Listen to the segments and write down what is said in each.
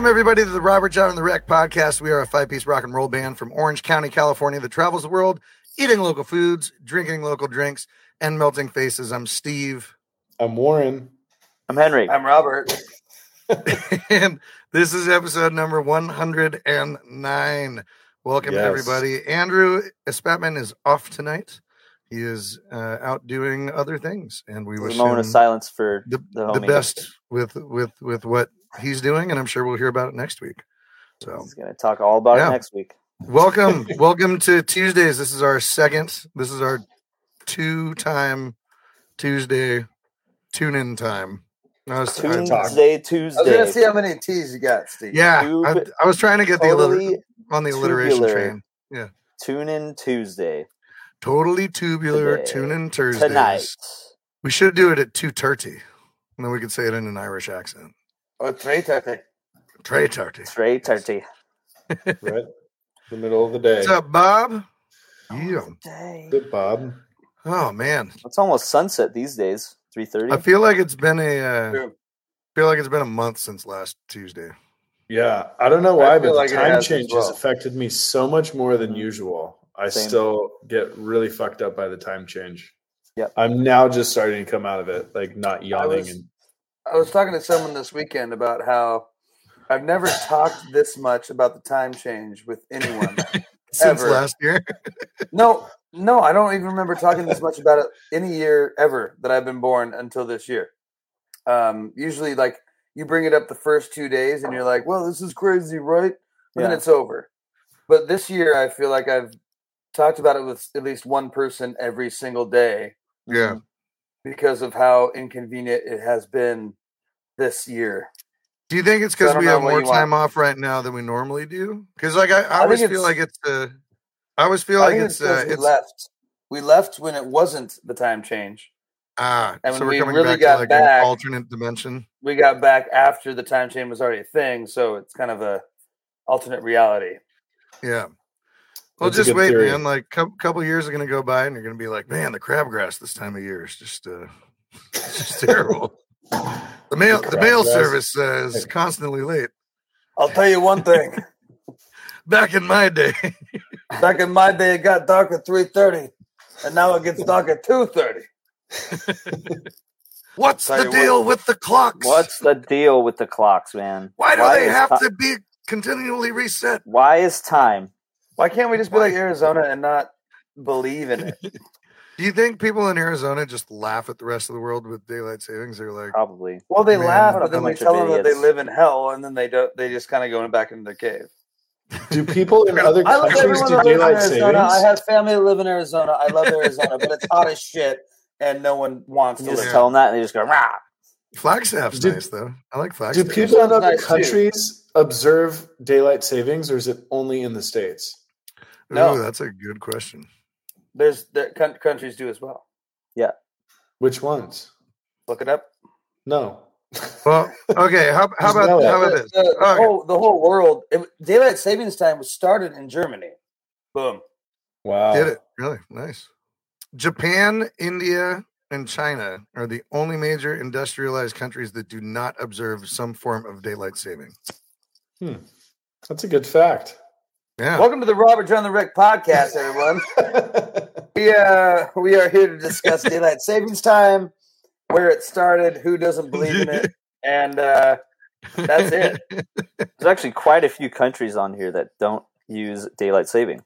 Welcome, everybody, to the Robert Jon and the Wreck podcast. We are a five piece rock and roll band from Orange County, California that travels the world eating local foods, drinking local drinks, and melting faces. I'm Steve. I'm Warren. I'm Henry. I'm Robert. and this is episode number 109. Welcome, Yes. everybody. Andrew Espantman is off tonight. He is uh, out doing other things, and we There's wish a moment of silence for the, the the best with with with what he's doing, and I'm sure we'll hear about it next week. So, He's going to talk all about Yeah. it next week. welcome, welcome to Tuesdays. This is our second. This is our two-time Tuesday tune-in time. I was, I- Tuesday, I was Tuesday. gonna see how many T's you got, Steve. yeah, Tube- I, I was trying to get the alliter- totally on the alliteration tubular. train. Yeah, tune in Tuesday Totally tubular Today. tune-in Thursdays. tonight. We should do it at two thirty, and then we could say it in an Irish accent. Oh, three thirty. Trey Tarty. Straight turkey. Right? the middle of the day. What's up, Bob? Yeah. Day. Good, Bob. Oh man, It's almost sunset these days. Three thirty. I feel like it's been a. Uh, True. feel like it's been a month since last Tuesday. Yeah, I don't know why, but like the time change well. has affected me so much more than usual. I Same. still get really fucked up by the time change. Yep. I'm now just starting to come out of it, like not yawning was- and I was talking to someone this weekend about how I've never talked this much about the time change with anyone. Since Ever. last year, no, no, I don't even remember talking this much about it any year ever that I've been born until this year. Um, usually, like you bring it up the first two days, and you're like, "Well, this is crazy, right?" And then it's over. But this year, I feel like I've talked about it with at least one person every single day. yeah. because of how inconvenient it has been this year. Do you think it's because don't we have more time off right now than we normally do? Because like I, I, I always feel like it's uh, I always feel I like it's uh, we it's left. We left when it wasn't the time change. ah. and so we're we coming really back got to like back- an alternate dimension. We got back after the time change was already a thing, so it's kind of a alternate reality. Yeah. Well, That's just wait, theory. man. Like a couple years are gonna go by, and you're gonna be like, man, the crabgrass this time of year is just uh, it's just terrible. The mail, the mail crabgrass. service uh, is constantly late. I'll tell you one thing. Back in my day, Back in my day, it got dark at three thirty, and now it gets dark at two thirty. what's the you deal with the clocks? What's the deal with the clocks, man? Why do they have ti- to be continually reset? Why is time? Why can't we just be like Arizona and not believe in it? Do you think people in Arizona just laugh at the rest of the world with daylight savings? They're like, Probably. Well, they Man, laugh, what but a then we tell them that they live in hell, and then they don't. They just kind of go back into their cave. do people in other countries do that lives in daylight savings? I have family that live in Arizona. I love Arizona, but it's hot as shit, and no one wants You to just live. Tell them that, and they just go, Rah! Flagstaff's Do- nice though. I like Flagstaff. Do people in other Nice, too. countries observe daylight savings, or is it only in the states? No. Ooh, that's a good question. There's the countries do as well. Yeah. Which ones? Look it up. No. Well, okay. How, how about know how about The, this? the- the Okay. whole the whole world. It, daylight savings time was started in Germany. Boom. Wow. Did it really nice? Japan, India, and China are the only major industrialized countries that do not observe some form of daylight saving. Hmm. That's a good fact. Yeah. Welcome to the Robert Jon the Wreck podcast, everyone. we uh we are here to discuss daylight savings time, where it started, who doesn't believe in it, and uh, that's it. There's actually quite a few countries on here that don't use daylight saving,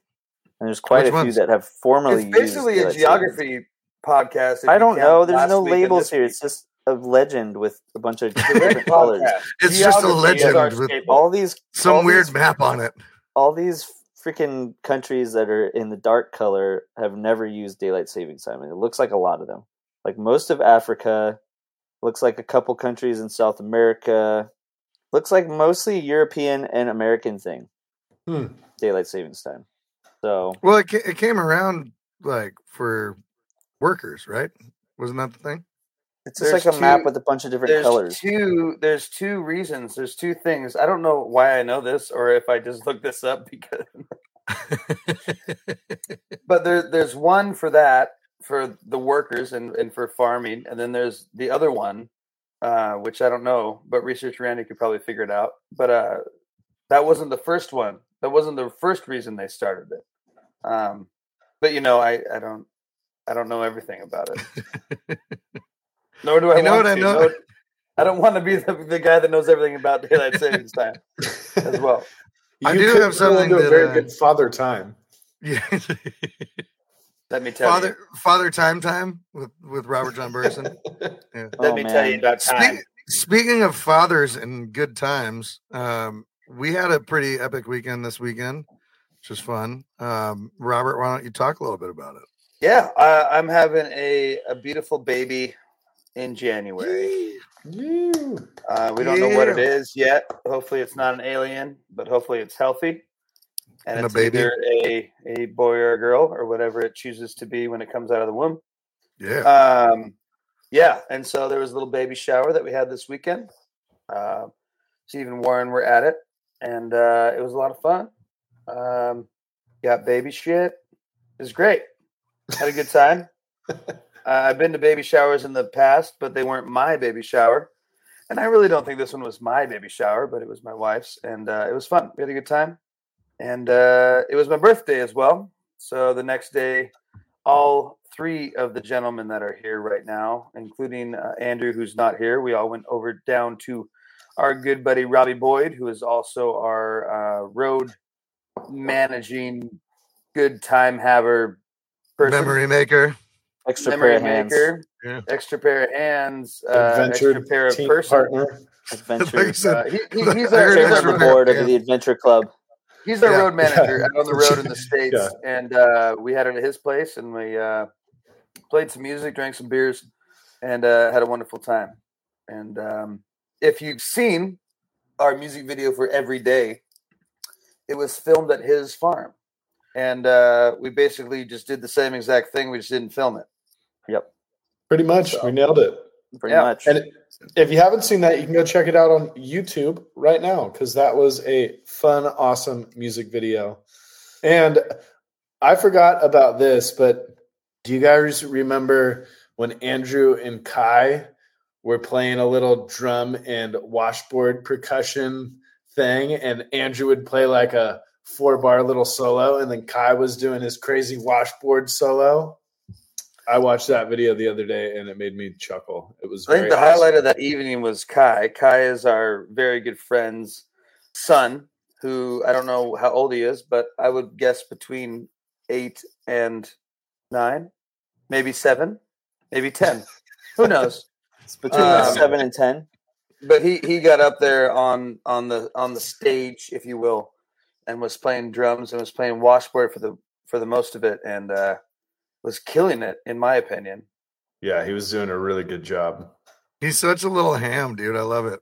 and there's quite Which a few that have formerly It's basically used a geography savings. podcast. I don't know. There's no labels here. week. It's just a legend with a bunch of different colors. podcast. It's just a Geography is our legend with. All these, some all weird these- map on it. all these freaking countries that are in the dark color have never used daylight savings time. And it looks like a lot of them. Like most of Africa, looks like a couple countries in South America, looks like mostly European and American thing. Hmm. Daylight savings time. So Well, it, ca- it came around like for workers, right? Wasn't that the thing? It's just There's like a map with a bunch of different There's colors. two. There's two reasons. There's two things. I don't know why I know this, or if I just looked this up because. but there, there's one for that for the workers and, and for farming, and then there's the other one uh, which I don't know, but research Randy could probably figure it out. But uh, that wasn't the first one. That wasn't the first reason they started it. Um, but you know, I, I don't I don't know everything about it. Nor do I You know want what I know? Nor- I don't want to be the, the guy that knows everything about daylight savings time as well. I You do could have go something into a that, very uh, good father time. Yeah. Let me tell Father Father Time Time with with Robert Jon Burison. you. Let Oh, me tell you man. about time. Speak, speaking of fathers and good times, um, we had a pretty epic weekend this weekend, which was fun. Um, Robert, why don't you talk a little bit about it? Yeah, I, I'm having a, a beautiful baby in January. Uh, we don't know what it is yet. Hopefully, it's not an alien, but hopefully, it's healthy. And, And a it's baby. either a, a boy or a girl or whatever it chooses to be when it comes out of the womb. Yeah. Um, yeah, and so there was a little baby shower that we had this weekend. Uh, Steve and Warren were at it, and uh, it was a lot of fun. Um, got baby shit. It was great. Had a good time. uh, I've been to baby showers in the past, but they weren't my baby shower. And I really don't think this one was my baby shower, but it was my wife's, and uh, it was fun. We had a good time, and uh, it was my birthday as well. So the next day, all three of the gentlemen that are here right now, including uh, Andrew, who's not here, we all went over down to our good buddy Robbie Boyd, who is also our uh, road managing, good time haver person. Memory maker. Extra Memory pair of hands. maker, Yeah. extra pair of hands, uh, Adventure extra pair of team person. partner. Adventure. Like said, Uh, he, he, he's our, extra Chairman of the board of hands. the Adventure Club. he's our Yeah. road manager Yeah. out on the road in the states, Yeah. and uh, we had it at his place, and we uh, played some music, drank some beers, and uh, had a wonderful time. And um, if you've seen our music video for Every Day, it was filmed at his farm, and uh, we basically just did the same exact thing. We just didn't film it. Pretty much. We nailed it. Pretty Yeah. much. And if you haven't seen that, you can go check it out on YouTube right now because that was a fun, awesome music video. And I forgot about this, but do you guys remember when Andrew and Kai were playing a little drum and washboard percussion thing? And Andrew would play like a four bar little solo, and then Kai was doing his crazy washboard solo. I watched that video the other day and it made me chuckle. It was I think the awesome. highlight of that evening was Kai. Kai is our very good friend's son, who I don't know how old he is, but I would guess between eight and nine, maybe seven, maybe ten. Who knows? It's between Um, seven and ten. But he he got up there on on the on the stage, if you will, and was playing drums and was playing washboard for the for the most of it, and uh, was killing it, in my opinion. Yeah, he was doing a really good job. He's such a little ham, dude. I love it.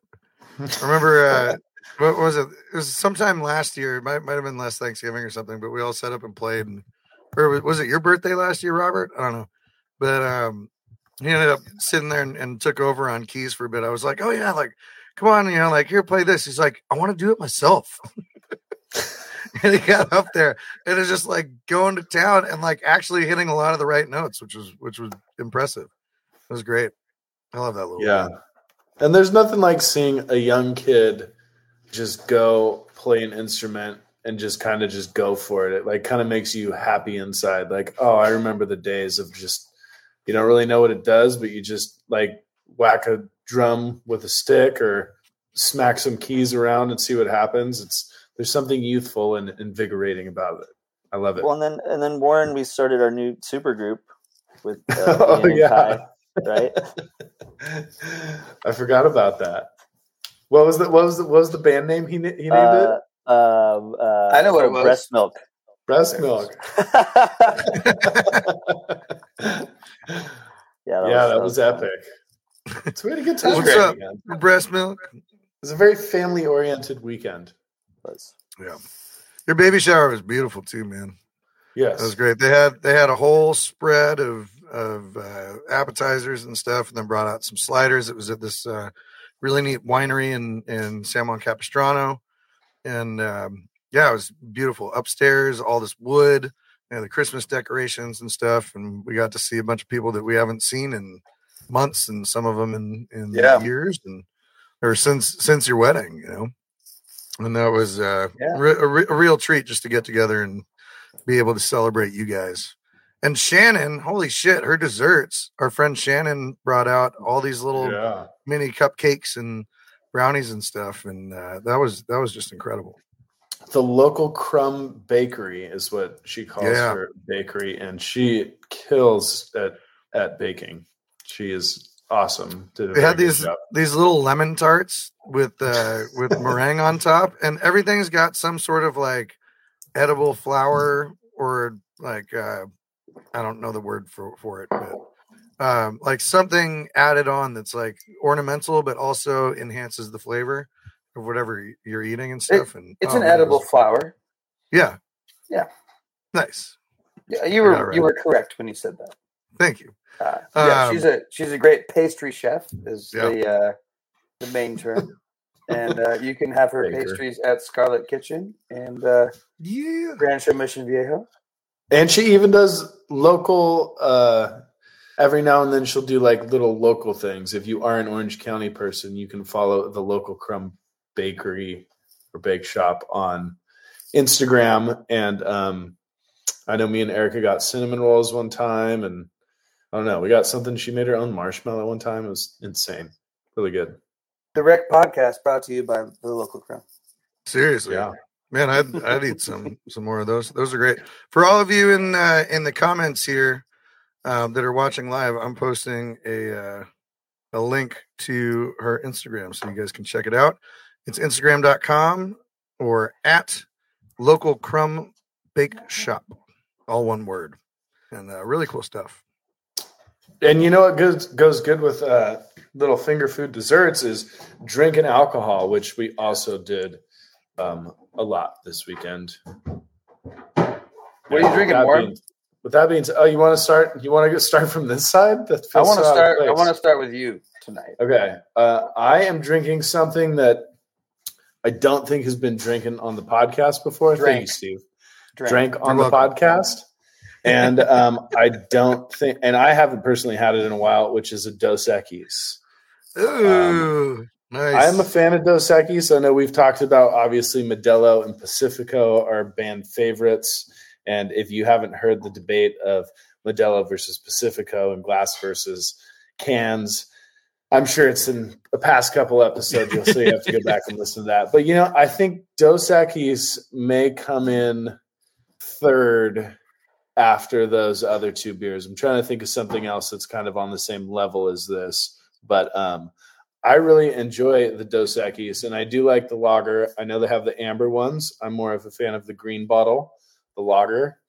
I Remember, uh, what was it? It was sometime last year. It might might have been last Thanksgiving or something. But we all set up and played. And, or was- was it your birthday last year, Robert? I don't know. But um, he ended up sitting there and, and took over on keys for a bit. I was like, oh yeah, like come on, you know, like here, play this. He's like, I want to do it myself. and he got up there and it's just like going to town and like actually hitting a lot of the right notes, which was which was impressive. It was great. I love that little Yeah. And there's nothing like seeing a young kid just go play an instrument and just kind of just go for it. It like kind of makes you happy inside. Like, oh, I remember the days of just you don't really know what it does, but you just like whack a drum with a stick or smack some keys around and see what happens. It's there's something youthful and invigorating about it. I love it. Well, and then and then Warren, we started our new super group with uh, Oh, yeah. Kai, right? I forgot about that. What was the what was the what was the band name he he named Uh, um, uh, I know what it was. Breast milk. Breast milk. yeah, yeah, that was fun. epic. It's we had a good time. What's up? breast milk. It was a very family oriented weekend. Was. Yeah. Your baby shower was beautiful too, man. Yes. That was great. They had they had a whole spread of of uh, appetizers and stuff, and then brought out some sliders. It was at this uh, really neat winery in in San Juan Capistrano, and um, yeah, it was beautiful upstairs. All this wood, you know, the Christmas decorations and stuff, and we got to see a bunch of people that we haven't seen in months and some of them in in Yeah. years and or since since your wedding, you know. And that was uh, Yeah. re- a, re- a real treat just to get together and be able to celebrate you guys. And Shannon, holy shit, her desserts. Our friend Shannon brought out all these little Yeah. mini cupcakes and brownies and stuff, and uh, that was that was just incredible. The local crumb bakery is what she calls Yeah. her bakery, and she kills at at baking. She is awesome. Did a They had these job. these little lemon tarts with uh, with meringue on top, and everything's got some sort of like edible flour or like uh, I don't know the word for for it, but um, like something added on that's like ornamental, but also enhances the flavor of whatever you're eating and stuff. And It's oh, an edible was- flower. yeah, Yeah. nice. Yeah, you were got it you were correct when you said that. Thank you. Uh, yeah, Um, she's a she's a great pastry chef is Yeah. the uh, the main term, and uh, you can have her Baker. pastries at Scarlet Kitchen and uh, Yeah, Rancho Mission Viejo. And she even does local. uh Every now and then she'll do like little local things. If you are an Orange County person, you can follow the local crumb bakery or bake shop on Instagram. And um, I know me and Erica got cinnamon rolls one time, and I don't know, we got something. She made her own marshmallow one time. It was insane, really good. The Wreck Podcast brought to you by the local crowd. seriously. Yeah. Man, I'd I'd eat some some more of those. Those are great. For all of you in uh, in the comments here um, that are watching live, I'm posting a uh, a link to her Instagram so you guys can check it out. It's Instagram.com or at local crumb bake shop, all one word, and uh, really cool stuff. And you know what goes goes good with uh, little finger food desserts is drinking alcohol, which we also did um, a lot this weekend. What are you drinking, Warren? being- With that being, said- oh, you want to start? You want to start from this side? That I want to so start. I want to start with you tonight. Okay, uh, I am drinking something that I don't think has been drinking on the podcast before. Thank you, Drank. Steve. Drink. Drank on You're the welcome. podcast, and um, I don't think, and I haven't personally had it in a while, which is a Dos Equis. Ooh, nice. I am a fan of Dos Equis. I know we've talked about obviously Modelo and Pacifico are band favorites. And if you haven't heard the debate of Modelo versus Pacifico and glass versus cans, I'm sure it's in the past couple episodes. You'll so you have to go back and listen to that. But you know, I think Dos Equis may come in third after those other two beers. I'm trying to think of something else that's kind of on the same level as this. But um, I really enjoy the Dos Equis, and I do like the lager. I know they have the amber ones. I'm more of a fan of the green bottle, the lager.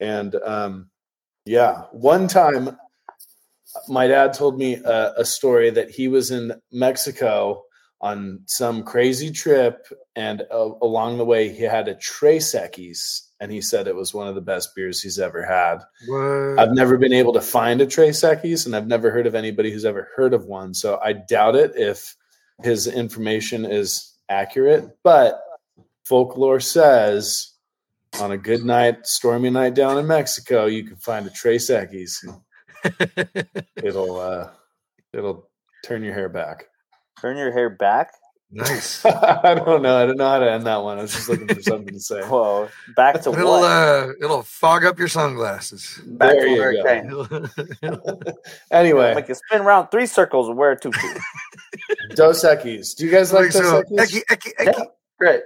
And um, yeah, one time my dad told me a, a story that he was in Mexico on some crazy trip, and uh, along the way he had a Tres Equis, and he said it was one of the best beers he's ever had. What? I've never been able to find a Tres Equis, and I've never heard of anybody who's ever heard of one. So I doubt it if his information is accurate. But folklore says on a good night, stormy night down in Mexico, you can find a Tres Equis. It'll uh, it'll turn your hair back. Turn your hair back. Nice. I don't know. I don't know how to end that one. I was just looking for something to say. Whoa, back to It'll what? uh, it'll fog up your sunglasses. Back There to you go. hurricane. Anyway, Make you spin around three circles and wear a tutu. Dos Equis. Do you guys like so, Dos Equis? Eki, eki, eki. Great.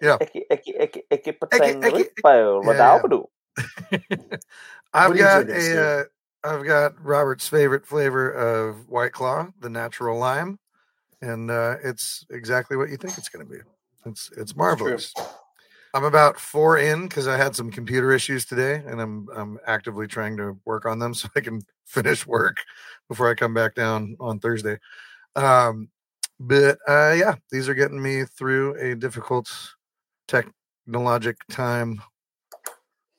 Yeah. Eki, eki, eki, eki, eki, patang, eki. ripayo, Yeah, wadabadu. I've What are you got drinking, a, uh, I've got Robert's favorite flavor of White Claw, the natural lime, and uh, it's exactly what you think it's going to be. It's it's marvelous. I'm about four in because I had some computer issues today, and I'm I'm actively trying to work on them so I can finish work before I come back down on Thursday. Um, but uh, yeah, these are getting me through a difficult technologic time,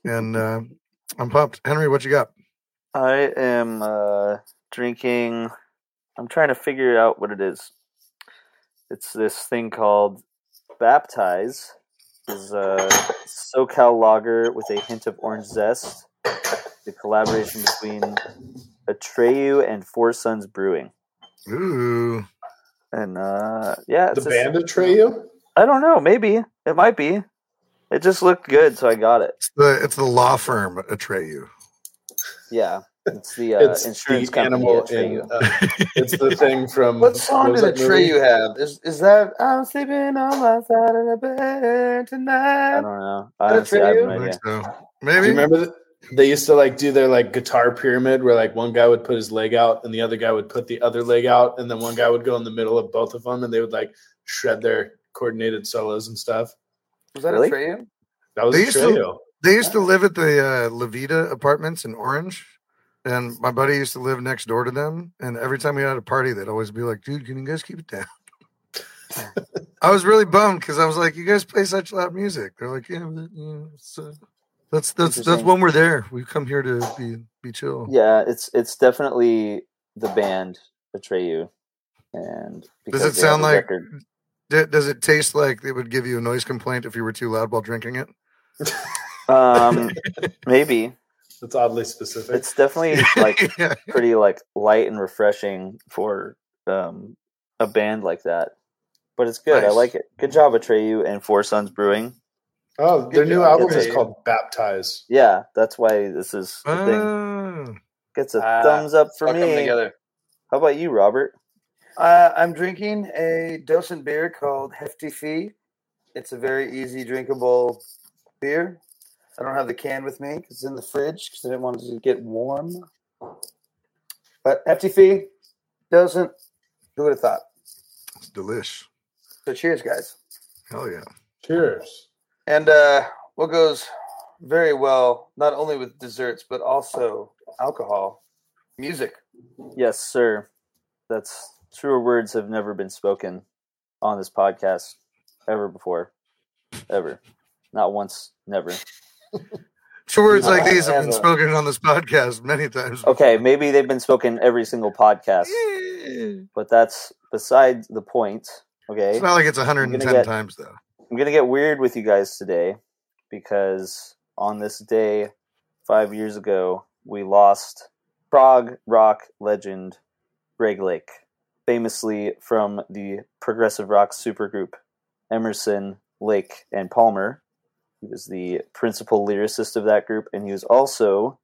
and uh, I'm pumped. Henry, what you got? I am uh, drinking. I'm trying to figure out what it is. It's this thing called Baptize. Is a SoCal lager with a hint of orange zest. The collaboration between Atreyu and Four Sons Brewing. Ooh. And uh, yeah, The it's just- band Atreyu? I don't know. Maybe it might be. It just looked good, so I got it. It's the it's the law firm Atreyu. Yeah, it's the uh, it's insurance the company. animal Atreyu. in, uh, it's the thing from What song was did that movie? Atreyu have? Is is that I'm sleeping on my side of the bed tonight? I don't know. Honestly, I have Atreyu? no idea. think so. Do Maybe. you remember that they used to like do their like guitar pyramid where like one guy would put his leg out and the other guy would put the other leg out and then one guy would go in the middle of both of them and they would like shred their coordinated solos and stuff. Was that Really? Atreyu? That was They used to- Atreyu. They used to live at the uh, Levita apartments in Orange, and my buddy used to live next door to them. And every time we had a party, they'd always be like, "Dude, can you guys keep it down?" I was really bummed because I was like, "You guys play such loud music." They're like, "Yeah, but, you know, uh, that's that's that's when we're there. We come here to be be chill." Yeah, it's it's definitely the band Atreyu. And because it sound like- record- does it taste like it would give you a noise complaint if you were too loud while drinking it? Um, maybe That's oddly specific. it's definitely like yeah. pretty like light and refreshing for um a band like that. But it's good. I like it. Good job, Atreyu and Four Sons Brewing. oh, their Good new job, album Atreyu. is called Baptize. Yeah, that's why this is the thing. Ah. Gets a Ah, thumbs up for Fuck 'em me. together. How about you, Robert? Uh, I'm drinking a docent beer called Hefty Fee. It's a very easy drinkable beer. I don't have the can with me because it's in the fridge because I didn't want it to get warm. But Hefty Fee doesn't. Who would have thought? It's delish. So cheers, guys. Hell yeah. Cheers. And uh, what goes very well, not only with desserts, but also alcohol, music. Yes, sir. That's truer words have never been spoken on this podcast ever before. Ever. Not once, never. Words like these have been uh, spoken on this podcast many times. Okay, maybe they've been spoken every single podcast, but that's beside the point. Okay. It's not like it's 110 get- times though. I'm going to get weird with you guys today because on this day, five years ago, we lost prog rock legend Greg Lake, famously from the progressive rock supergroup Emerson, Lake, and Palmer. He was the principal lyricist of that group, and he was also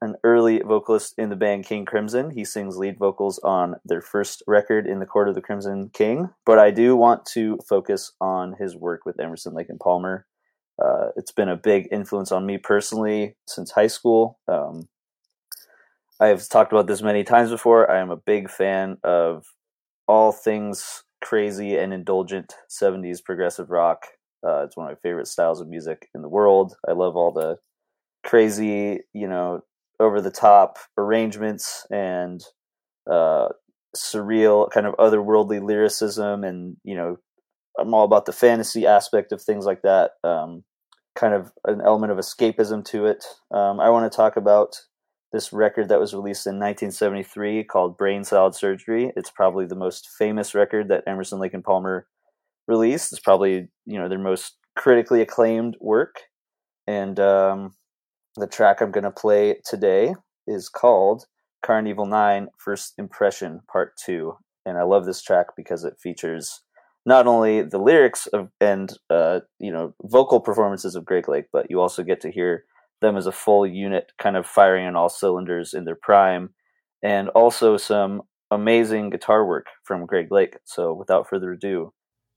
an early vocalist in the band King Crimson. He sings lead vocals on their first record, In the Court of the Crimson King. But I do want to focus on his work with Emerson, Lake, and Palmer. Uh, it's been a big influence on me personally since high school. Um, I have talked about this many times before. I am a big fan of all things crazy and indulgent 70s progressive rock. Uh, it's one of my favorite styles of music in the world. I love all the crazy, you know, over the top arrangements and uh, surreal, kind of otherworldly lyricism. And, you know, I'm all about the fantasy aspect of things like that. Um, kind of an element of escapism to it. Um, I want to talk about this record that was released in 1973 called Brain Salad Surgery. It's probably the most famous record that Emerson, Lake and Palmer released. It's probably you know their most critically acclaimed work. And um, the track I'm going to play today is called Karn Evil 9 First Impression Part 2. And I love this track because it features not only the lyrics of and uh, you know vocal performances of Greg Lake, but you also get to hear them as a full unit, kind of firing on all cylinders in their prime, and also some amazing guitar work from Greg Lake. So, without further ado,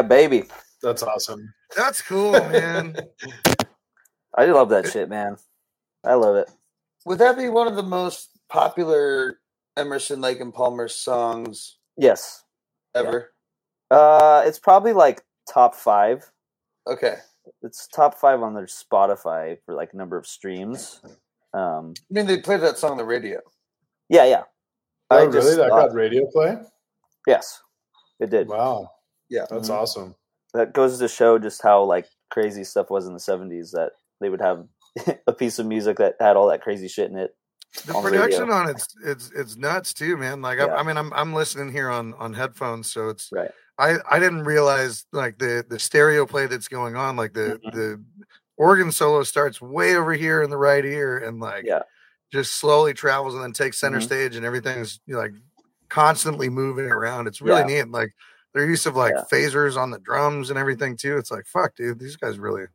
Yeah, baby. That's awesome. That's cool, man. I love that shit, man. I love it. Would that be one of the most popular Emerson, Lake, and Palmer songs Yes. ever? Uh, it's probably like top five. Okay. It's top five on their Spotify for like number of streams. Um, I mean, they played that song on the radio. yeah, yeah. Oh, I really? just That thought- got radio play? yes, it did. Wow. Yeah. That's Mhm. awesome. That goes to show just how like crazy stuff was in the '70s. That they would have a piece of music that had all that crazy shit in it. The On production radio. on it's it's it's nuts too, man. Like I, Yeah. I mean, I'm I'm listening here on on headphones, so it's Right. I I didn't realize like the the stereo play that's going on, like the Mhm. the organ solo starts way over here in the right ear, and like Yeah. just slowly travels and then takes center Mhm. stage, and everything's you like constantly moving around. It's really Yeah. neat. Like their use of like Yeah. phasers on the drums and everything too. It's like fuck, dude, these guys really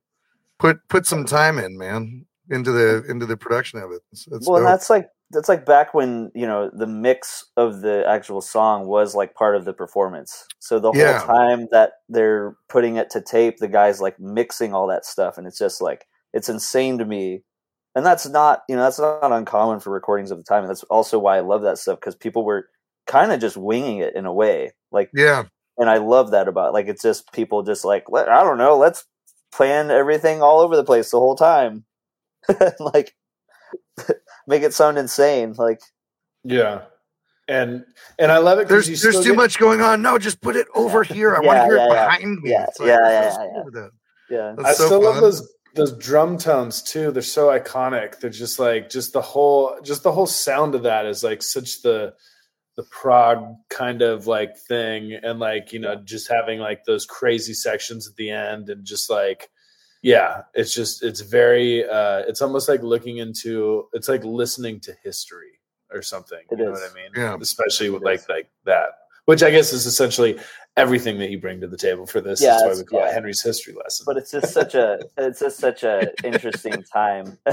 put put some time in, man, into the into the production of it. It's, it's well, and that's like that's like back when you know the mix of the actual song was like part of the performance. So the whole Yeah. time that they're putting it to tape, the guys like mixing all that stuff, and it's just like it's insane to me. And that's not you know that's not uncommon for recordings of the time, and that's also why I love that stuff because people were kind of just winging it in a way, like yeah. And I love that about like it's just people just like let, I don't know, let's plan everything all over the place the whole time, like make it sound insane. Like Yeah. And and I love it There's you there's too get- much going on. No, just put it over here. I want to hear yeah, it yeah. behind me. Yeah, like, yeah, yeah, so yeah. cool with that? yeah, I so still love those those drum tones too. They're so iconic. They're just like just the whole just the whole sound of that is like such the the prog kind of like thing and like you know just having like those crazy sections at the end and just like yeah it's just it's very uh it's almost like looking into it's like listening to history or something It you know what i mean Yeah. especially with It like is. like that which i guess is essentially everything that you bring to the table for this Yeah, that's why we call yeah. it henry's history lesson but it's just such a it's just such a interesting time.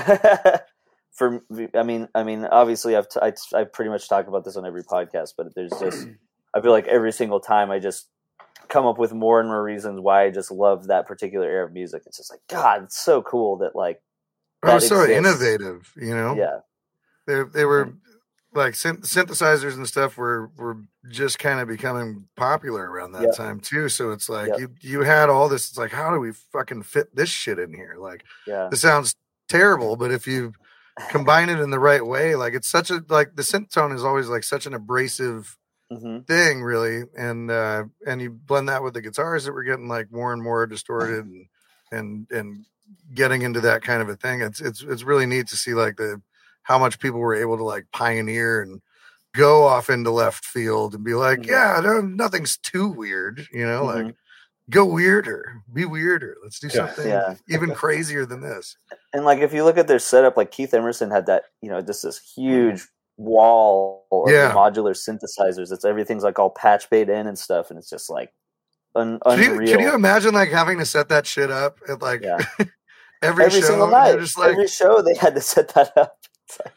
For I mean I mean obviously I've t- I, I pretty much talk about this on every podcast, but there's just I feel like every single time I just come up with more and more reasons why I just love that particular era of music. It's just like God, it's so cool that like Oh, that so exists. innovative, you know. yeah They they were like synth- synthesizers and stuff were were just kind of becoming popular around that Yep. time too. So it's like Yep. you you had all this. It's like how do we fucking fit this shit in here? Like yeah this sounds terrible, but if you combine it in the right way, like it's such a like the synth tone is always like such an abrasive hmm thing really and uh and you blend that with the guitars that were getting like more and more distorted and and and getting into that kind of a thing it's it's it's really neat to see like the how much people were able to like pioneer and go off into left field and be like Mhm. yeah no, nothing's too weird you know Mhm. like go weirder be weirder let's do Yeah. something Yeah. even crazier than this and like if you look at their setup, like Keith Emerson had that, you know, just this mm-hmm. huge wall of Yeah. modular synthesizers. It's everything's like all patch bait in and stuff, and it's just like un- can you, unreal. can you imagine like having to set that shit up at like Yeah. every, Every show single night, just like every show they had to set that up.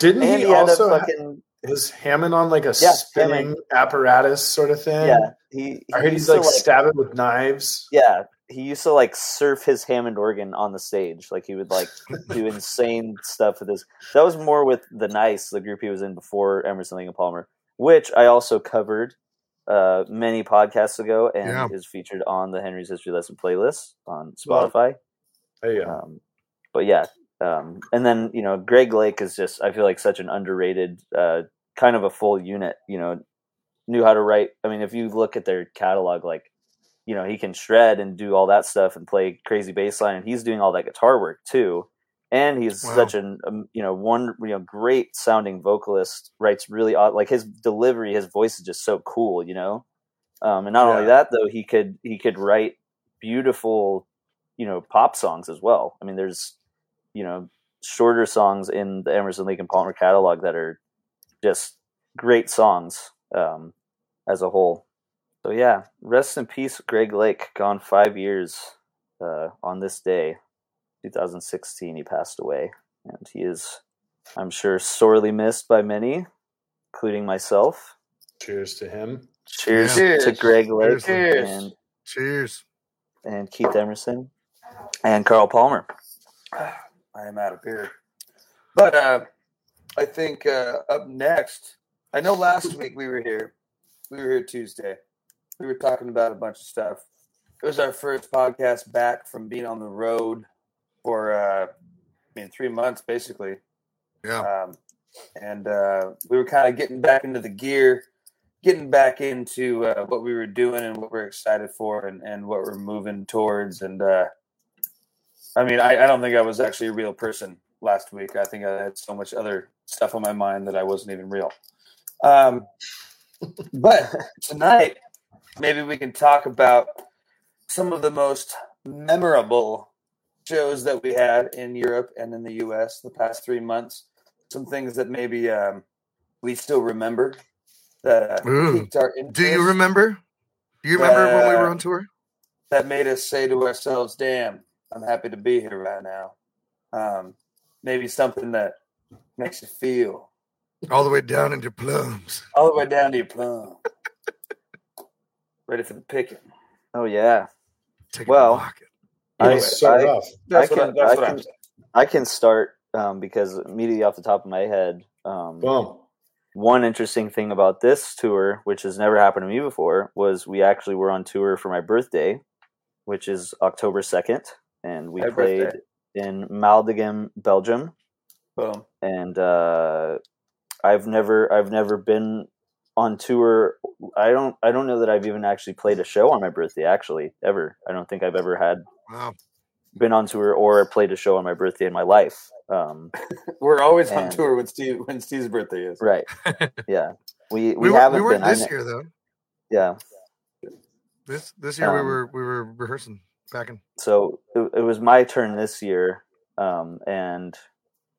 didn't And he he had a also ha- fucking is Hammond on like a Yeah, spinning Hammond. apparatus sort of thing? yeah. He, I heard he's to, like, stab it with knives. yeah. He used to like surf his Hammond organ on the stage. Like he would like do insane stuff with this. That was more with the Nice, the group he was in before Emerson Lake and Palmer, which I also covered uh, many podcasts ago and Yeah. is featured on the Henry's History Lesson playlist on Well, Spotify. There you go. Um, but yeah, um, and then you know Greg Lake is just I feel like such an underrated uh, kind of a full unit. You know, knew how to write. I mean, if you look at their catalog, like you know he can shred and do all that stuff and play crazy bass line, and he's doing all that guitar work too. And he's Wow. such an um, you know one you know great sounding vocalist. Writes really odd like his delivery, his voice is just so cool. You know, um, and not only that though, he could he could write beautiful you know pop songs as well. I mean, there's you know shorter songs in the Emerson Lake and Palmer catalog that are just great songs um, as a whole. So yeah, rest in peace, Greg Lake. Gone five years uh, on this day, 2016. He passed away, and he is, I'm sure, sorely missed by many, including myself. Cheers to him. Cheers, Yeah. to Greg Lake Cheers. and Cheers. and Keith Emerson and Carl Palmer. I am out of beer. But uh, I think uh, up next, I know last week we were here. We were here Tuesday. We were talking about a bunch of stuff. It was our first podcast back from being on the road for, uh, I mean, three months basically. Yeah. Um, and uh, we were kind of getting back into the gear, getting back into uh, what we were doing and what we're excited for and, and what we're moving towards. And uh, I mean, I, I don't think I was actually a real person last week. I think I had so much other stuff on my mind that I wasn't even real. Um, but tonight, maybe we can talk about some of the most memorable shows that we had in Europe and in the US the past three months. Some things that maybe um, we still remember that uh, piqued our Do you remember? Do you remember when we were Uh, on tour? that made us say to ourselves, "Damn, I'm happy to be here right now." Um, maybe something that makes you feel All the way down into plums. all the way down to your plum, ready for the picking. Oh yeah, Take Well, a walk. You I- know, I- off. I can- I I'm can- I can start um, because immediately off the top of my head, um, Boom. one interesting thing about this tour, which has never happened to me before, was we actually were on tour for my birthday, which is October second, and we Happy played birthday. in Maldegem, Belgium. Boom. and uh, I've never I've never been on tour. I don't I don't know that I've even actually played a show on my birthday. Actually, ever. I don't think I've ever had Wow. been on tour or played a show on my birthday in my life. Um, We're always on tour when Steve when Steve's birthday is. right? Yeah. We we, We, haven't we weren't been. This kn- year though. Yeah. This this year we Um, were we were rehearsing packing. so it, it was my turn this year um, and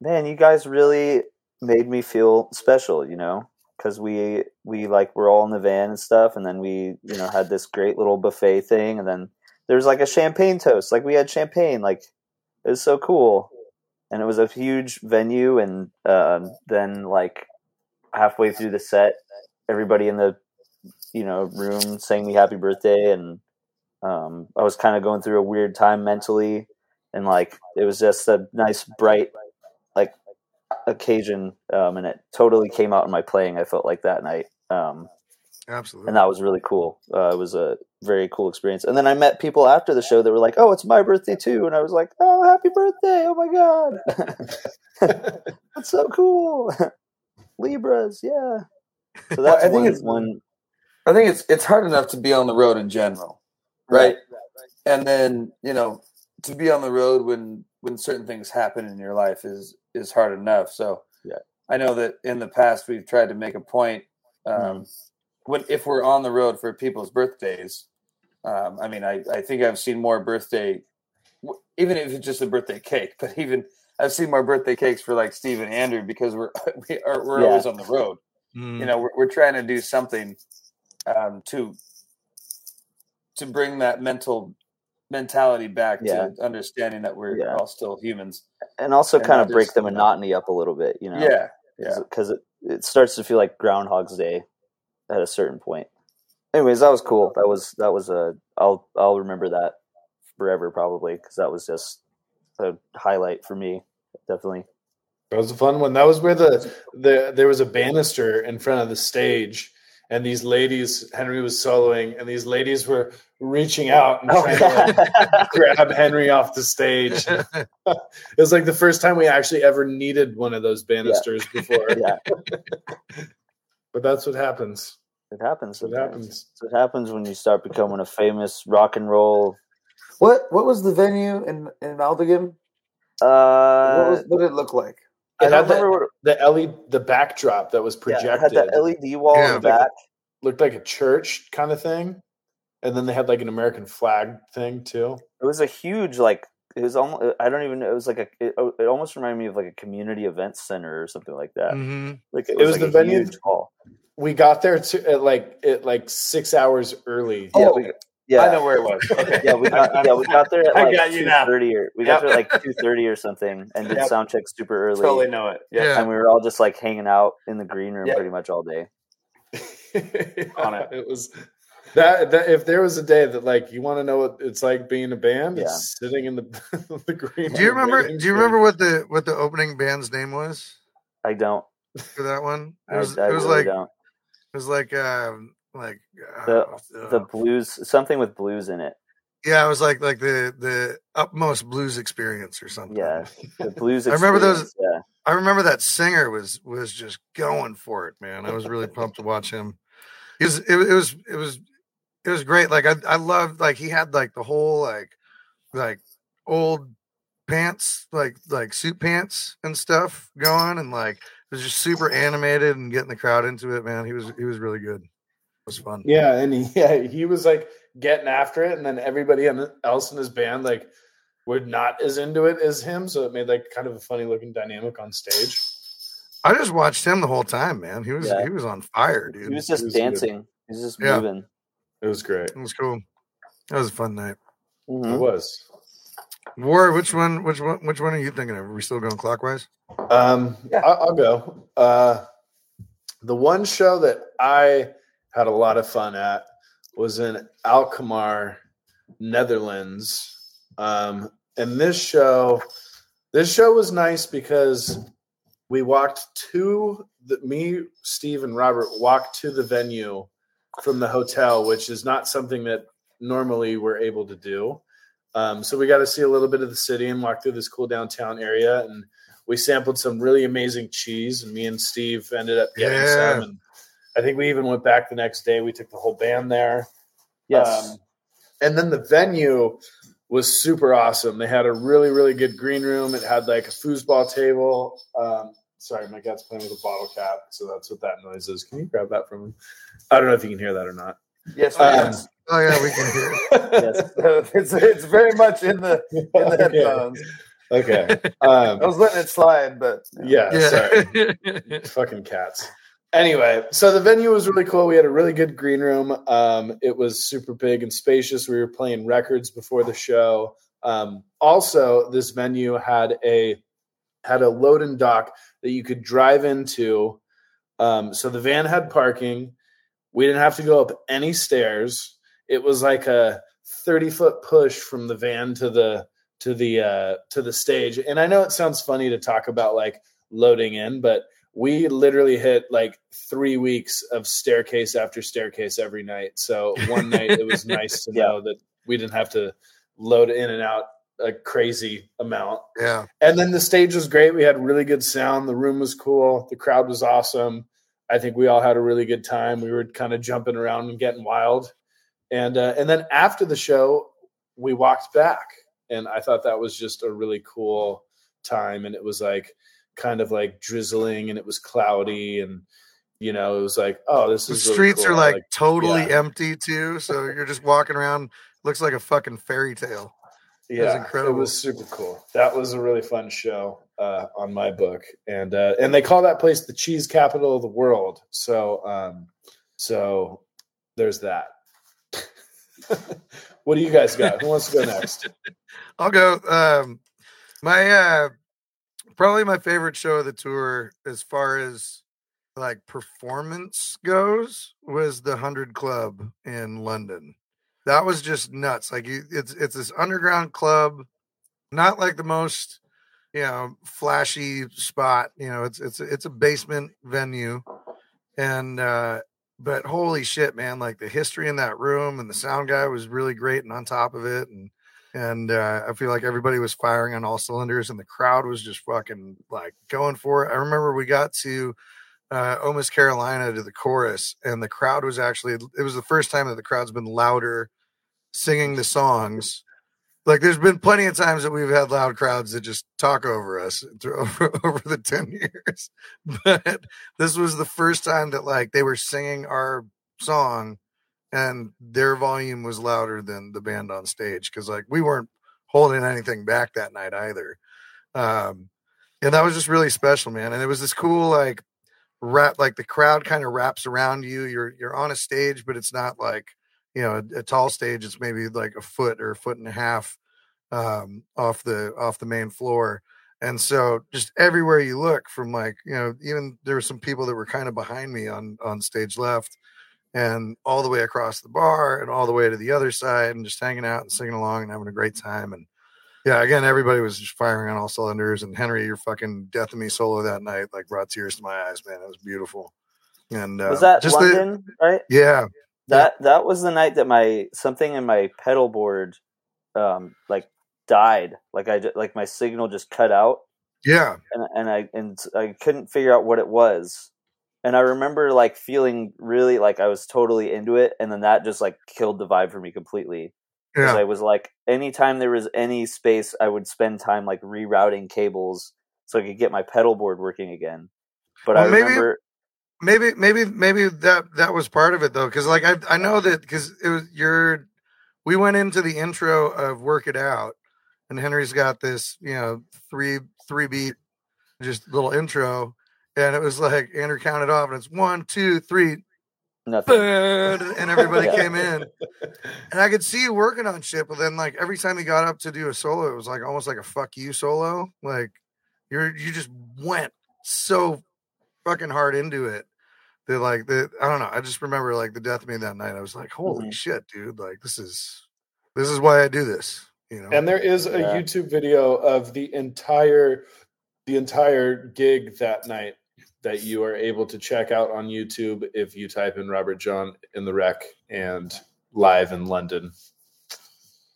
man you guys really made me feel special you know because we we like were all in the van and stuff and then we you know had this great little buffet thing and then there was like a champagne toast like we had champagne like it was so cool and it was a huge venue and um, then like halfway through the set everybody in the you know room sang me happy birthday and um, I was kind of going through a weird time mentally, and like it was just a nice, bright, like occasion, um, and it totally came out in my playing. I felt like that night, um, Absolutely. and that was really cool. Uh, it was a very cool experience. And then I met people after the show that were like, "Oh, it's my birthday too," and I was like, "Oh, happy birthday! Oh my god, that's so cool!" Libras, yeah. So Well, that's I think one, it's- one I think it's it's hard enough to be on the road in general, right? And then you know to be on the road when when certain things happen in your life is is hard enough. So Yeah. I know that in the past we've tried to make a point um, when if we're on the road for people's birthdays. Um, I mean, I I think I've seen more birthday, even if it's just a birthday cake, but even I've seen more birthday cakes for like Steve and Andrew because we're we are we're Yeah. always on the road Mm. you know we're, we're trying to do something um, to to bring that mental mentality back Yeah. to understanding that we're Yeah. all still humans and also and kind of break the uh, monotony up a little bit, you know. yeah yeah because it, it starts to feel like Groundhog's Day at a certain point. Anyways, that was cool. That was that was a I'll I'll remember that forever probably because that was just a highlight for me. Definitely. That was a fun one. That was where the, the there was a banister in front of the stage, and these ladies Henry was soloing, and these ladies were reaching out and Oh, trying to like, grab Henry off the stage. It was like the first time we actually ever needed one of those banisters before. yeah, But that's what happens. it happens. That's what sometimes. happens. That's what happens when you start becoming a famous rock and roll. what what was the venue in in Maldegem what, Uh, was, what did it look like I It don't had the, remember what. the LED, the backdrop that was Yeah, projected it had that LED wall Yeah. in the back. looked like a church kind of thing, and then they had like an American flag thing too. It was a huge like. It was almost. I don't even know. It was like a. It, it almost reminded me of like a community event center or something like that. hmm Like it It was, was like the a venue- huge hall. We got there to at like at like six hours early. Yeah, Oh, we, yeah. I know where it was okay. Yeah, we got yeah we got there at I like got you now. or we got there at like two thirty or something and did Yep. sound check super early. totally know it yeah Yeah. And we were all just like hanging out in the green room Yep. pretty much all day. On it. It was that, that if there was a day that like you want to know what it's like being a band, Yeah. it's sitting in the the green. Do you remember? Do you remember what the what the opening band's name was I don't. for that one? It I, was, I it was really like don't. it was like um like The- uh, The blues, something with blues in it. yeah, it was like like the the utmost blues experience or something. Yeah, the blues. I remember those- Yeah, I remember that singer was was just going for it, man. I was really pumped to watch him. He was it, was- it was it was it was great. Like I I loved like he had like the whole like like old pants like like suit pants and stuff going and like it was just super animated and getting the crowd into it, man. He was he was really good. It was fun. Yeah, and he, yeah, he was like getting after it, and then everybody in- else in his band like were not as into it as him, so it made like kind of a funny looking dynamic on stage. I just watched him the whole time, man. He was Yeah. he was on fire, dude. he was just was good. dancing. He was just Yeah. moving. It was great. It was cool. That was a fun night. Mhm. It was. War, which one which one which one are you thinking of? Are we still going clockwise? Um, Yeah. I'll, I'll go. Uh, the one show that I had a lot of fun at was in Alkmaar, Netherlands. Um, and this show, this show was nice because we walked to the me, Steve, and Robert walked to the venue from the hotel, which is not something that normally we're able to do. Um, so we got to see a little bit of the city and walk through this cool downtown area and we sampled some really amazing cheese, and me and Steve ended up getting Yeah. some. And I think we even went back the next day. We took the whole band there. Yes. Um, and then the venue was super awesome. They had a really, really good green room. It had like a foosball table. Um, sorry, my cat's playing with a bottle cap, so that's what that noise is. Can you grab that from him? I don't know if you can hear that or not. Yes, Um, yes. Oh yeah, we can hear. yes. it's it's very much in the in the Okay. headphones. Okay. Um, I was letting it slide, but yeah, sorry. Fucking cats. Anyway, so the venue was really cool. We had a really good green room. Um, it was super big and spacious. We were playing records before the show. Um, also, this venue had a had a load and dock that you could drive into. Um, so the van had parking. We didn't have to go up any stairs. It was like a thirty foot push from the van to the to the uh, to the stage. And I know it sounds funny to talk about like loading in, but we literally hit like three weeks of staircase after staircase every night. So one night it was nice to Yeah. know that we didn't have to load in and out a crazy amount. yeah. And then the stage was great. We had really good sound. The room was cool. The crowd was awesome. I think we all had a really good time. We were kind of jumping around and getting wild. And uh, and then after the show, we walked back, and I thought that was just a really cool time. And it was like kind of like drizzling, and it was cloudy, and you know, it was like, oh, this The is really streets cool. are I like, totally yeah. empty too, so you're just walking around. Looks like a fucking fairy tale. yeah, was It was super cool. That was a really fun show uh, on my book, and uh, and they call that place the cheese capital of the world. So um, so there's that. what do you guys got? Who wants to go next? I'll go. Um, my uh, probably my favorite show of the tour, as far as like performance goes, was the Hundred Club in London. That was just nuts. Like it's it's this underground club, not like the most you know flashy spot. You know, it's it's it's a basement venue, and uh, but holy shit, man! Like the history in that room and the sound guy was really great and on top of it, and and uh, I feel like everybody was firing on all cylinders, and the crowd was just fucking like going for it. I remember we got to uh, Almost Carolina to the chorus, and the crowd was actually it was the first time that the crowd's been louder singing the songs. Like there's been plenty of times that we've had loud crowds that just talk over us through, over, over the 10 years. But this was the first time that like they were singing our song and their volume was louder than the band on stage because like we weren't holding anything back that night either. Um, and that was just really special, man. And it was this cool like wrap, like the crowd kind of wraps around you. You're you're on a stage, but it's not like you know a, a tall stage. It's maybe like a foot or a foot and a half um, off the off the main floor. And so just everywhere you look from like, you know, even there were some people that were kind of behind me on on stage left and all the way across the bar and all the way to the other side and just hanging out and singing along and having a great time. And yeah, again, everybody was just firing on all cylinders. And Henry, your fucking Death of Me solo that night like brought tears to my eyes, man. It was beautiful. And uh, Was that just London, right? Yeah, That that was the night that my something in my pedal board, um, like died. Like I like my signal just cut out, yeah, and and I and I couldn't figure out what it was. And I remember like feeling really like I was totally into it, and then that just like killed the vibe for me completely. Because yeah. I was like, anytime there was any space, I would spend time like rerouting cables so I could get my pedal board working again. But Well, I maybe- remember, maybe maybe maybe that that was part of it though because like i i know that because it was your we went into the intro of work it out and henry's got this you know three three beat just little intro and it was like andrew counted off and it's one two three nothing. and everybody Yeah. came in and i could see you working on shit but then like every time he got up to do a solo it was like almost like a fuck you solo like you're you just went so fucking hard into it that like the i don't know i just remember like the death of me that night i was like holy Mhm. shit dude like this is this is why i do this you know And there is a Yeah. YouTube video of the entire the entire gig that night that you are able to check out on YouTube if you type in Robert Jon in the wreck and live in London.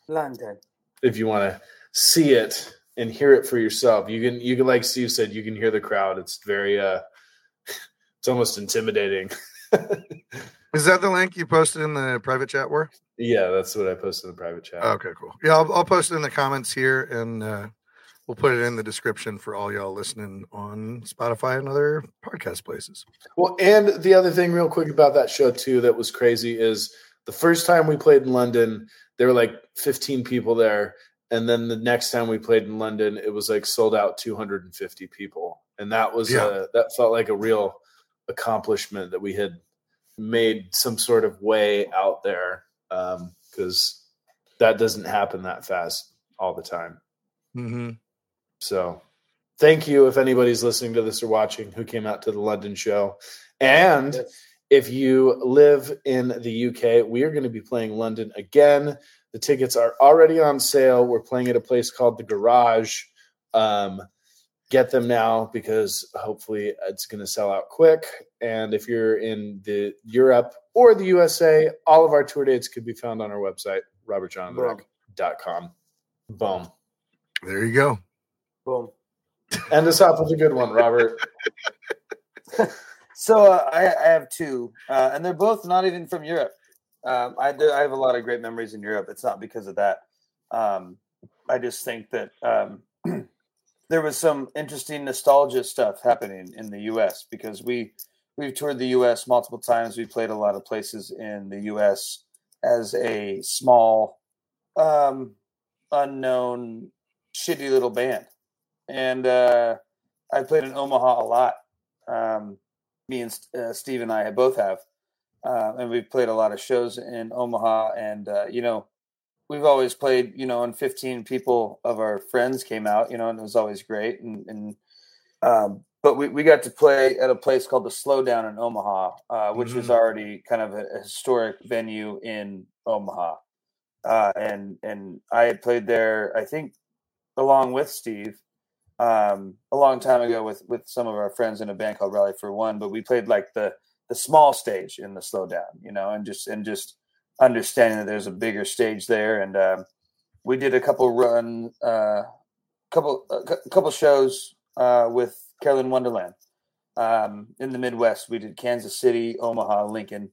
London. If you want to see it and hear it for yourself, you can you can like Steve said, you can hear the crowd. It's very uh it's almost intimidating. is that the link you posted in the private chat war yeah, that's what I posted in the private chat. okay cool yeah i'll, I'll post it in the comments here and uh we'll put it in the description for all y'all listening on spotify and other podcast places Well, and the other thing, real quick, about that show too, that was crazy is the first time we played in London, there were like 15 people there, and then the next time we played in London, it was like sold out 250 people, and that was Yeah. uh, that felt like a real accomplishment that we had made some sort of way out there because that doesn't happen that fast all the time. mm-hmm. So thank you if anybody's listening to this or watching who came out to the London show. And if you live in the UK, we are going to be playing London again. The tickets are already on sale. We're playing at a place called the Garage. Um, get them now because hopefully it's going to sell out quick. And if you're in the Europe or the USA, all of our tour dates could be found on our website, robertjohnrec.com. Boom. there you go Boom. End us off with a good one, Robert. So uh, I, I have two, uh, and they're both not even from Europe. Um, I do, I have a lot of great memories in Europe. It's not because of that. Um, I just think that um, there was some interesting nostalgia stuff happening in the U.S. because we we've toured the U.S. multiple times. We played a lot of places in the U.S. as a small, um, unknown, shitty little band, and uh, I played in Omaha a lot. Um, me and uh, Steve and I both have, uh, and we've played a lot of shows in Omaha. And uh, you know, we've always played. You know, and fifteen people of our friends came out. You know, and it was always great. And, and um, but we, we got to play at a place called the Slowdown in Omaha, uh, which was Mhm. already kind of a, a historic venue in Omaha. Uh, and and I had played there, I think, along with Steve um, a long time ago with with some of our friends in a band called Rally for One, but we played like the the small stage in the slowdown, you know, and just and just understanding that there's a bigger stage there, and um, we did a couple run, uh, couple a couple shows uh, with Carolyn Wonderland um, in the Midwest. We did Kansas City, Omaha, Lincoln,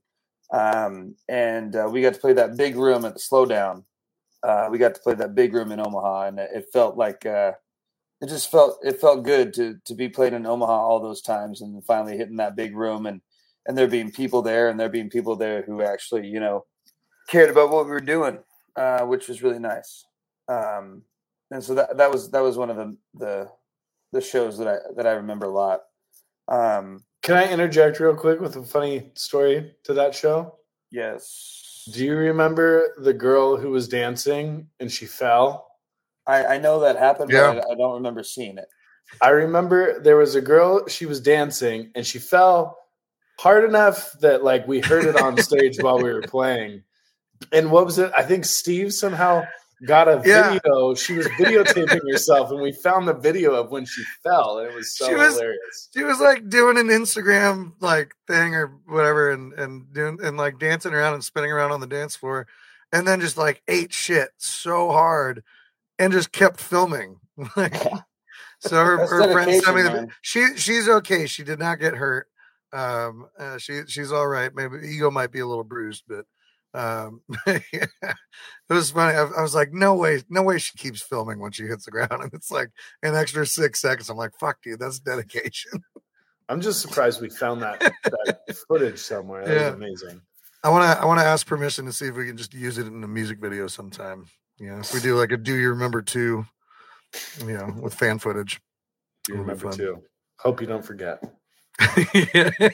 um, and uh, we got to play that big room at the slowdown. Uh, we got to play that big room in Omaha, and it felt like. Uh, it just felt it felt good to to be played in Omaha all those times and finally hitting that big room and and there being people there and there being people there who actually you know cared about what we were doing, uh, which was really nice. Um, and so that that was that was one of the the the shows that I that I remember a lot. Um, Can I interject real quick with a funny story to that show? yes, Do you remember the girl who was dancing and she fell? I, I know that happened, Yeah. but I, I don't remember seeing it. I remember there was a girl, she was dancing and she fell hard enough that like we heard it on stage while we were playing. And what was it? I think Steve somehow got a Yeah. video. She was videotaping herself and we found the video of when she fell and it was so She was- hilarious. She was like doing an Instagram like thing or whatever, and and doing and like dancing around and spinning around on the dance floor, and then just like ate shit so hard, and just kept filming. Like, so her, her friend sent me the, she she's okay. She did not get hurt. Um, uh, she she's all right. Maybe ego might be a little bruised, but um, yeah. it was funny. I, I was like, no way, no way. She keeps filming when she hits the ground, and it's like an extra six seconds. I'm like, fuck, dude, that's dedication. I'm just surprised we found that, that footage somewhere. That Yeah. was amazing. I want to I want to ask permission to see if we can just use it in a music video sometime. You know, if we do like a "Do You Remember" two, you know, with fan footage. Do you remember fun. too. Hope you don't forget. Yeah.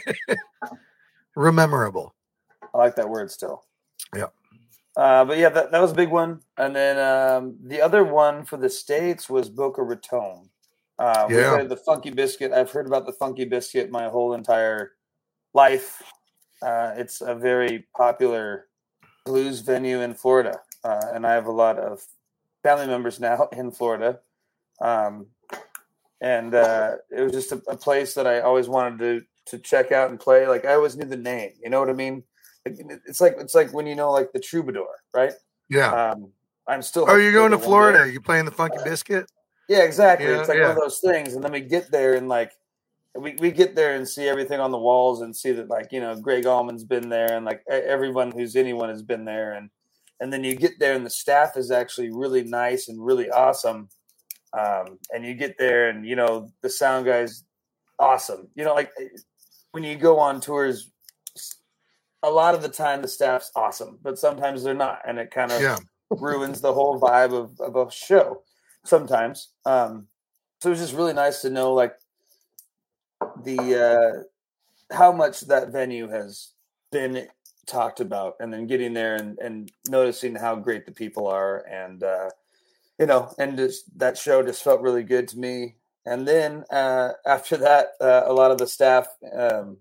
Rememberable. I like that word still. Yeah. Uh, but yeah, that, that was a big one. And then um, the other one for the States was Boca Raton. Uh, we Yeah. played the Funky Biscuit. I've heard about the Funky Biscuit my whole entire life. Uh, it's a very popular blues venue in Florida. Uh, and I have a lot of family members now in Florida. Um, and uh, it was just a, a place that I always wanted to to check out and play. Like I always knew the name. You know what I mean? It's like it's like when you know like the Troubadour, right? Yeah. Um, I'm still. oh, you're going to. Florida? You playing the Funky Biscuit? Yeah, exactly. Yeah, it's like yeah. one of those things, and then we get there and like we, we get there and see everything on the walls and see that like you know Gregg Allman's been there and like everyone who's anyone has been there and and then you get there and the staff is actually really nice and really awesome. Um, and you get there and you know the sound guys awesome. You know like when you go on tours a lot of the time the staff's awesome, but sometimes they're not and it kind of Yeah. ruins the whole vibe of, of a show sometimes. Um, so it was just really nice to know like the uh, how much that venue has been talked about, and then getting there and, and noticing how great the people are, and uh, you know, and just that show just felt really good to me. And then uh, after that, uh, a lot of the staff um,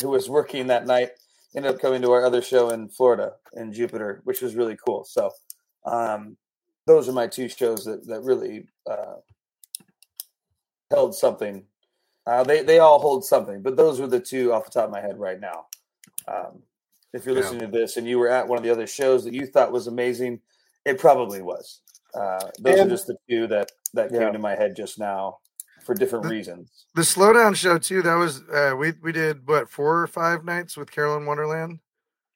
who was working that night ended up coming to our other show in Florida in Jupiter, which was really cool. So um, those are my two shows that that really uh, held something. Uh, they they all hold something, but those were the two off the top of my head right now. Um, if you're Yeah. listening to this and you were at one of the other shows that you thought was amazing, it probably was. Uh, those And- are just the two that that Yeah. came to my head just now for different The- reasons. The slowdown show too. That was uh, we we did what four or five nights with Carolyn Wonderland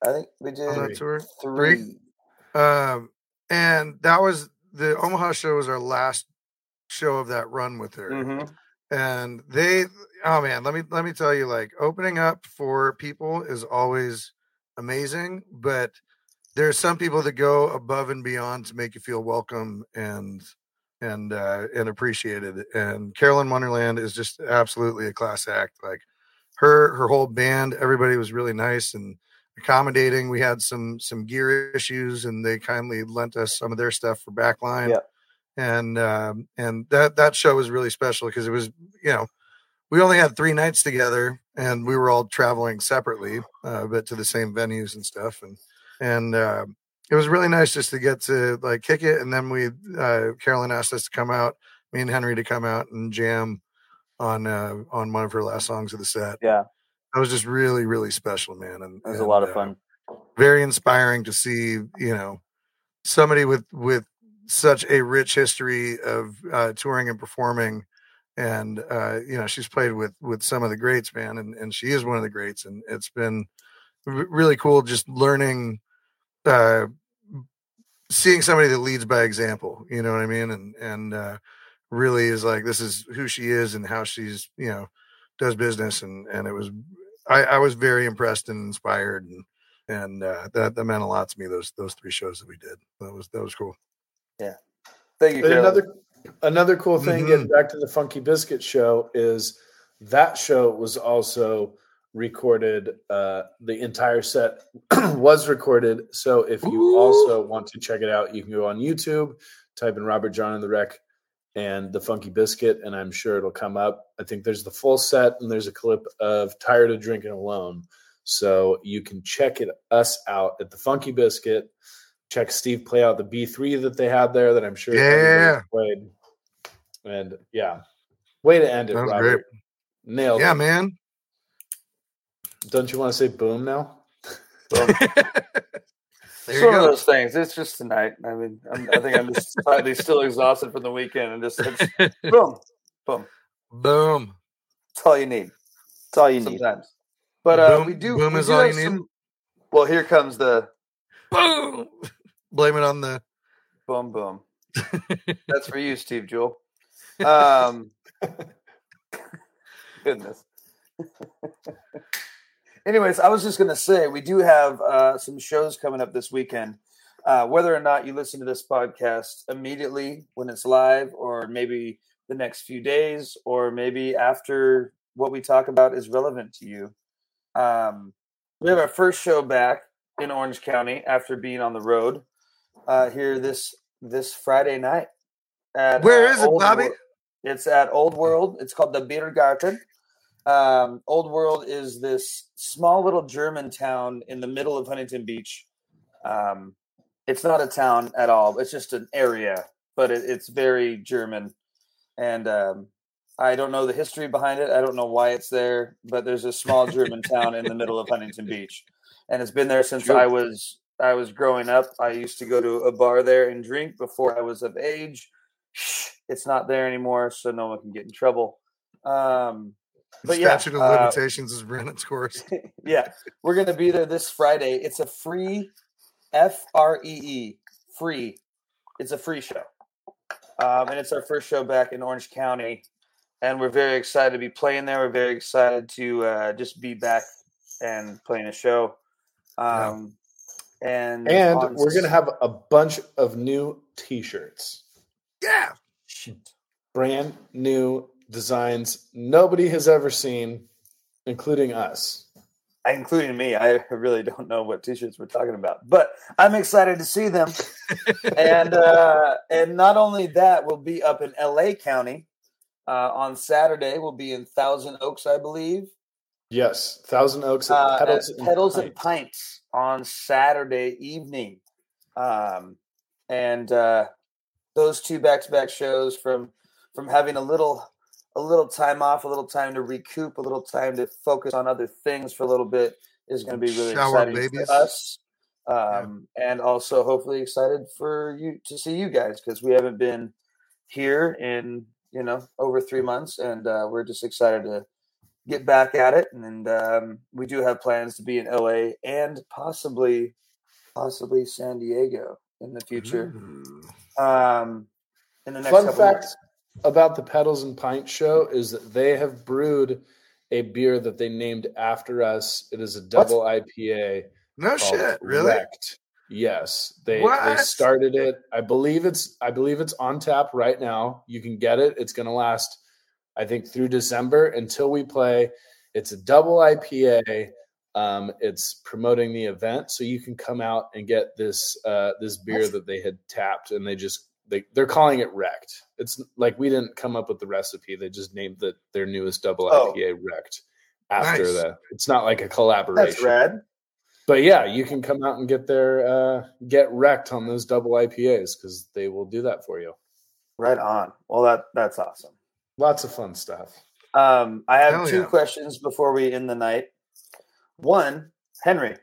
I think we did on that Three. tour. three. Um, and that was the Omaha show was our last show of that run with her. Mhm. and they oh man let me let me tell you like opening up for people is always amazing but there's some people that go above and beyond to make you feel welcome and and uh and appreciated and carolyn wonderland is just absolutely a class act like her her whole band everybody was really nice and accommodating we had some some gear issues and they kindly lent us some of their stuff for backline Yeah. and um and that that show was really special because it was you know we only had three nights together and we were all traveling separately uh, but to the same venues and stuff and and uh, it was really nice just to get to like kick it and then we uh, carolyn asked us to come out me and henry to come out and jam on uh, on one of her last songs of the set Yeah, that was just really really special man and it was a lot of uh, fun. very inspiring to see you know somebody with with such a rich history of uh, touring and performing and uh, you know she's played with with some of the greats man and, and she is one of the greats and it's been r- really cool just learning uh seeing somebody that leads by example you know what i mean? And and uh really is like this is who she is and how she's you know does business and and it was i i was very impressed and inspired and and uh that that meant a lot to me those those three shows that we did. That was that was cool. Yeah, Thank you. And another another cool thing, Mhm. getting back to the Funky Biscuit show, is that show was also recorded. Uh, the entire set was recorded. So if you Ooh. also want to check it out, you can go on YouTube, type in Robert Jon and the Wreck, and the Funky Biscuit, and I'm sure it'll come up. I think there's the full set, and there's a clip of Tired of Drinking Alone. So you can check it us out at the Funky Biscuit. Check Steve play out the B3 that they had there that I'm sure Yeah. everybody's played. And yeah, way to end it, That was Robert. Nailed Yeah, it. man. Don't you want to say boom now? There It's you one of those things. It's just tonight. I mean, I'm, I think I'm just slightly still exhausted from the weekend, and just it's, boom, boom. Boom. That's all you need That's all you need. sometimes. But uh, Boom- we do. boom we is do all have you need? some- Well, here comes the Boom. Blame it on the. boom, boom. That's for you, Steve Jewell. Um, goodness. Anyways, I was just going to say we do have uh, some shows coming up this weekend. Uh, whether or not you listen to this podcast immediately when it's live, or maybe the next few days, or maybe after what we talk about is relevant to you. Um, we have our first show back in Orange County after being on the road uh, here this this Friday night. At, Where uh, is it, Old Bobby? Wor- It's at Old World. It's called the Biergarten. Um, Old World is this small little German town in the middle of Huntington Beach. Um, it's not a town at all. It's just an area, but it, it's very German. And um, I don't know the history behind it. I don't know why it's there, but there's a small German town in the middle of Huntington Beach, and it's been there since Sure. I was I was growing up. I used to go to a bar there and drink before I was of age. It's not there anymore, so no one can get in trouble. Um, The But yeah, statute of uh, limitations is ran its course. yeah, we're gonna be there this Friday. It's a free, F R E E, free. It's a free show, um, and it's our first show back in Orange County, and we're very excited to be playing there. We're very excited to uh, just be back and playing a show. Um, and And on we're going to have a bunch of new t shirts. Yeah. brand new designs nobody has ever seen, including us. including me. I really don't know what t-shirts we're talking about, but I'm excited to see them. and uh, and not only that, we'll be up in L.A. County uh, on Saturday. We'll be in Thousand Oaks, I believe. Yes, Thousand Oaks at Uh, Pedals, at and Pedals and Pints. On Saturday evening, um, and uh, those two back-to-back shows from from having a little a little time off, a little time to recoup, a little time to focus on other things for a little bit is going to be really Shower exciting babies. for us. Um, And also, hopefully, excited for you to see you guys because we haven't been here in you know over three months, and uh, we're just excited to get back at it. And um, we do have plans to be in LA and possibly, possibly San Diego in the future. Ooh. Um, in the next Fun fact months. about the Pedals and Pint show is that they have brewed a beer that they named after us. It is a double IPA. No shit. Really? Wrecked. Yes, they they started it. I believe it's I believe it's on tap right now. You can get it. It's going to last, I think, through December until we play. It's a double IPA. Um, it's promoting the event, so you can come out and get this uh, this beer that they had tapped, and they just they they're calling it Wrecked. It's like we didn't come up with the recipe; they just named the, their newest double Oh. IPA Wrecked. After Nice. the, it's not like a collaboration That's rad. but yeah, you can come out and get their uh, get wrecked on those double IPAs because they will do that for you. Right on. Well, that that's awesome. Lots of fun stuff. Um, I have Hell two yeah. questions before we end the night. One, Henry,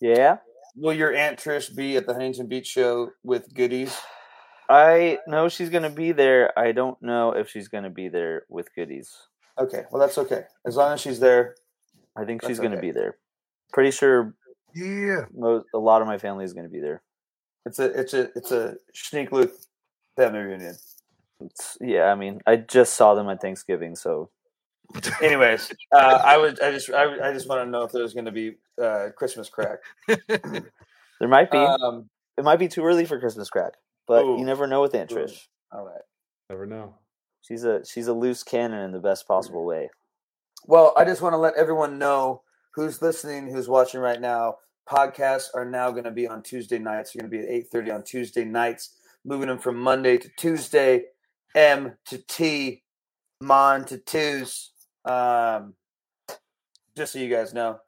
Yeah. will your Aunt Trish be at the Huntington Beach show with goodies? I know she's gonna be there. I don't know if she's gonna be there with goodies. Okay, well that's okay. As long as she's there. I think she's gonna okay. be there. Pretty sure Yeah. most, a lot of my family is gonna be there. It's a it's a it's a Schneekluth family reunion. It's, yeah, I mean, I just saw them at Thanksgiving, so Anyways, uh, I would I just I, I just want to know if there's going to be uh, Christmas crack. there might be. Um, it might be too early for Christmas crack, but Ooh. you never know with Aunt Ooh. Trish. all right. Never know. She's a she's a loose cannon in the best possible way. Well, I just want to let everyone know who's listening, who's watching right now. Podcasts are now going to be on Tuesday nights. They're going to be at eight thirty on Tuesday nights, moving them from Monday to Tuesday. M to T, Mon to twos. Um, just so you guys know.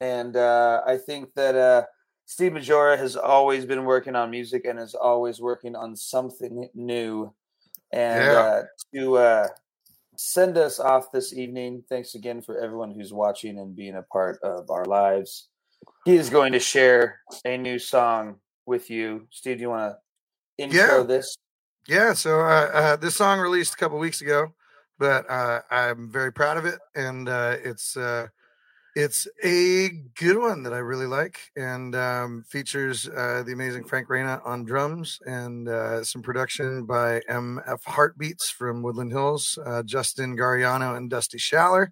And uh, I think that uh, Steve Maggiora has always been working on music and is always working on something new. And Yeah. uh, to uh, send us off this evening, thanks again for everyone who's watching and being a part of our lives. He is going to share a new song with you. Steve, do you want to intro Yeah. this? Yeah, so uh, uh, this song released a couple weeks ago, but uh, I'm very proud of it, and uh, it's uh, it's a good one that I really like, and um, features uh, the amazing Frank Reyna on drums, and some production by MF Heartbeats from Woodland Hills, Justin Gariano and Dusty Schaller,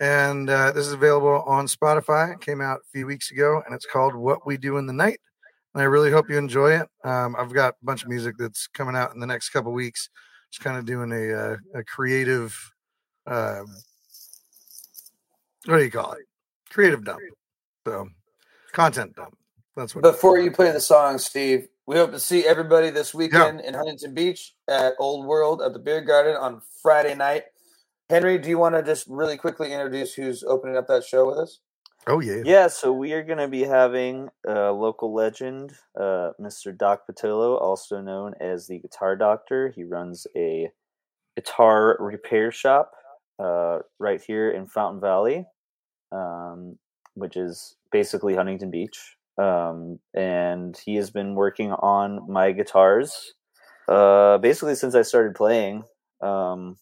and this is available on Spotify. It came out a few weeks ago, and it's called "What We Do in the Night." And I really hope you enjoy it. Um, I've got a bunch of music that's coming out in the next couple weeks. Just kind of doing a uh, a creative, um, what do you call it? Creative dump. So, content dump. That's what. Before you play the song, Steve, we hope to see everybody this weekend in Huntington Beach at Old World at the Beer Garden on Friday night. Henry, do you want to just really quickly introduce who's opening up that show with us? Oh yeah. Yeah, so we are going to be having a local legend, uh, Mr. Doc Patillo, also known as the Guitar Doctor. He runs a guitar repair shop uh, right here in Fountain Valley, um, which is basically Huntington Beach. Um, and he has been working on my guitars uh, basically since I started playing. Um,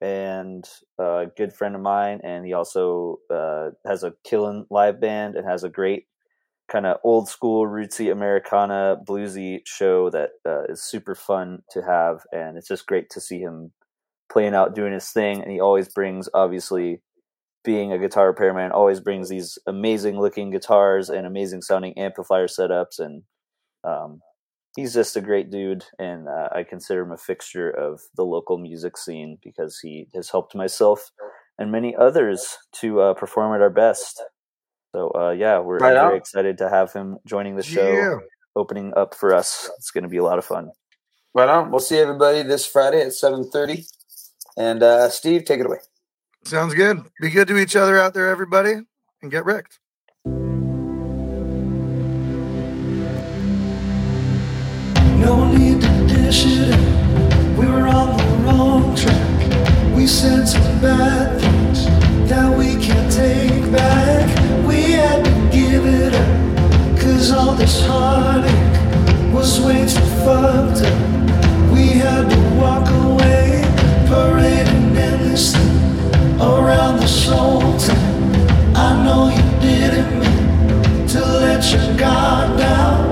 and a good friend of mine, and he also uh, has a killing live band and has a great kind of old school rootsy Americana bluesy show that uh, is super fun to have, and it's just great to see him playing out doing his thing. And he always brings, obviously, being a guitar repairman, always brings these amazing looking guitars and amazing sounding amplifier setups, and um, he's just a great dude, and uh, I consider him a fixture of the local music scene because he has helped myself and many others to uh, perform at our best. So uh, yeah, we're Right very excited to have him joining the show, Yeah. opening up for us. It's going to be a lot of fun. Right on. We'll see everybody this Friday at 7.30. And uh, Steve, take it away. Sounds good. Be good to each other out there, everybody, and get wrecked. We said some bad things that we can't take back. We had to give it up. Cause all this heartache was way too fucked up. We had to walk away, parading endlessly around the whole time. I know you didn't mean to let your guard down.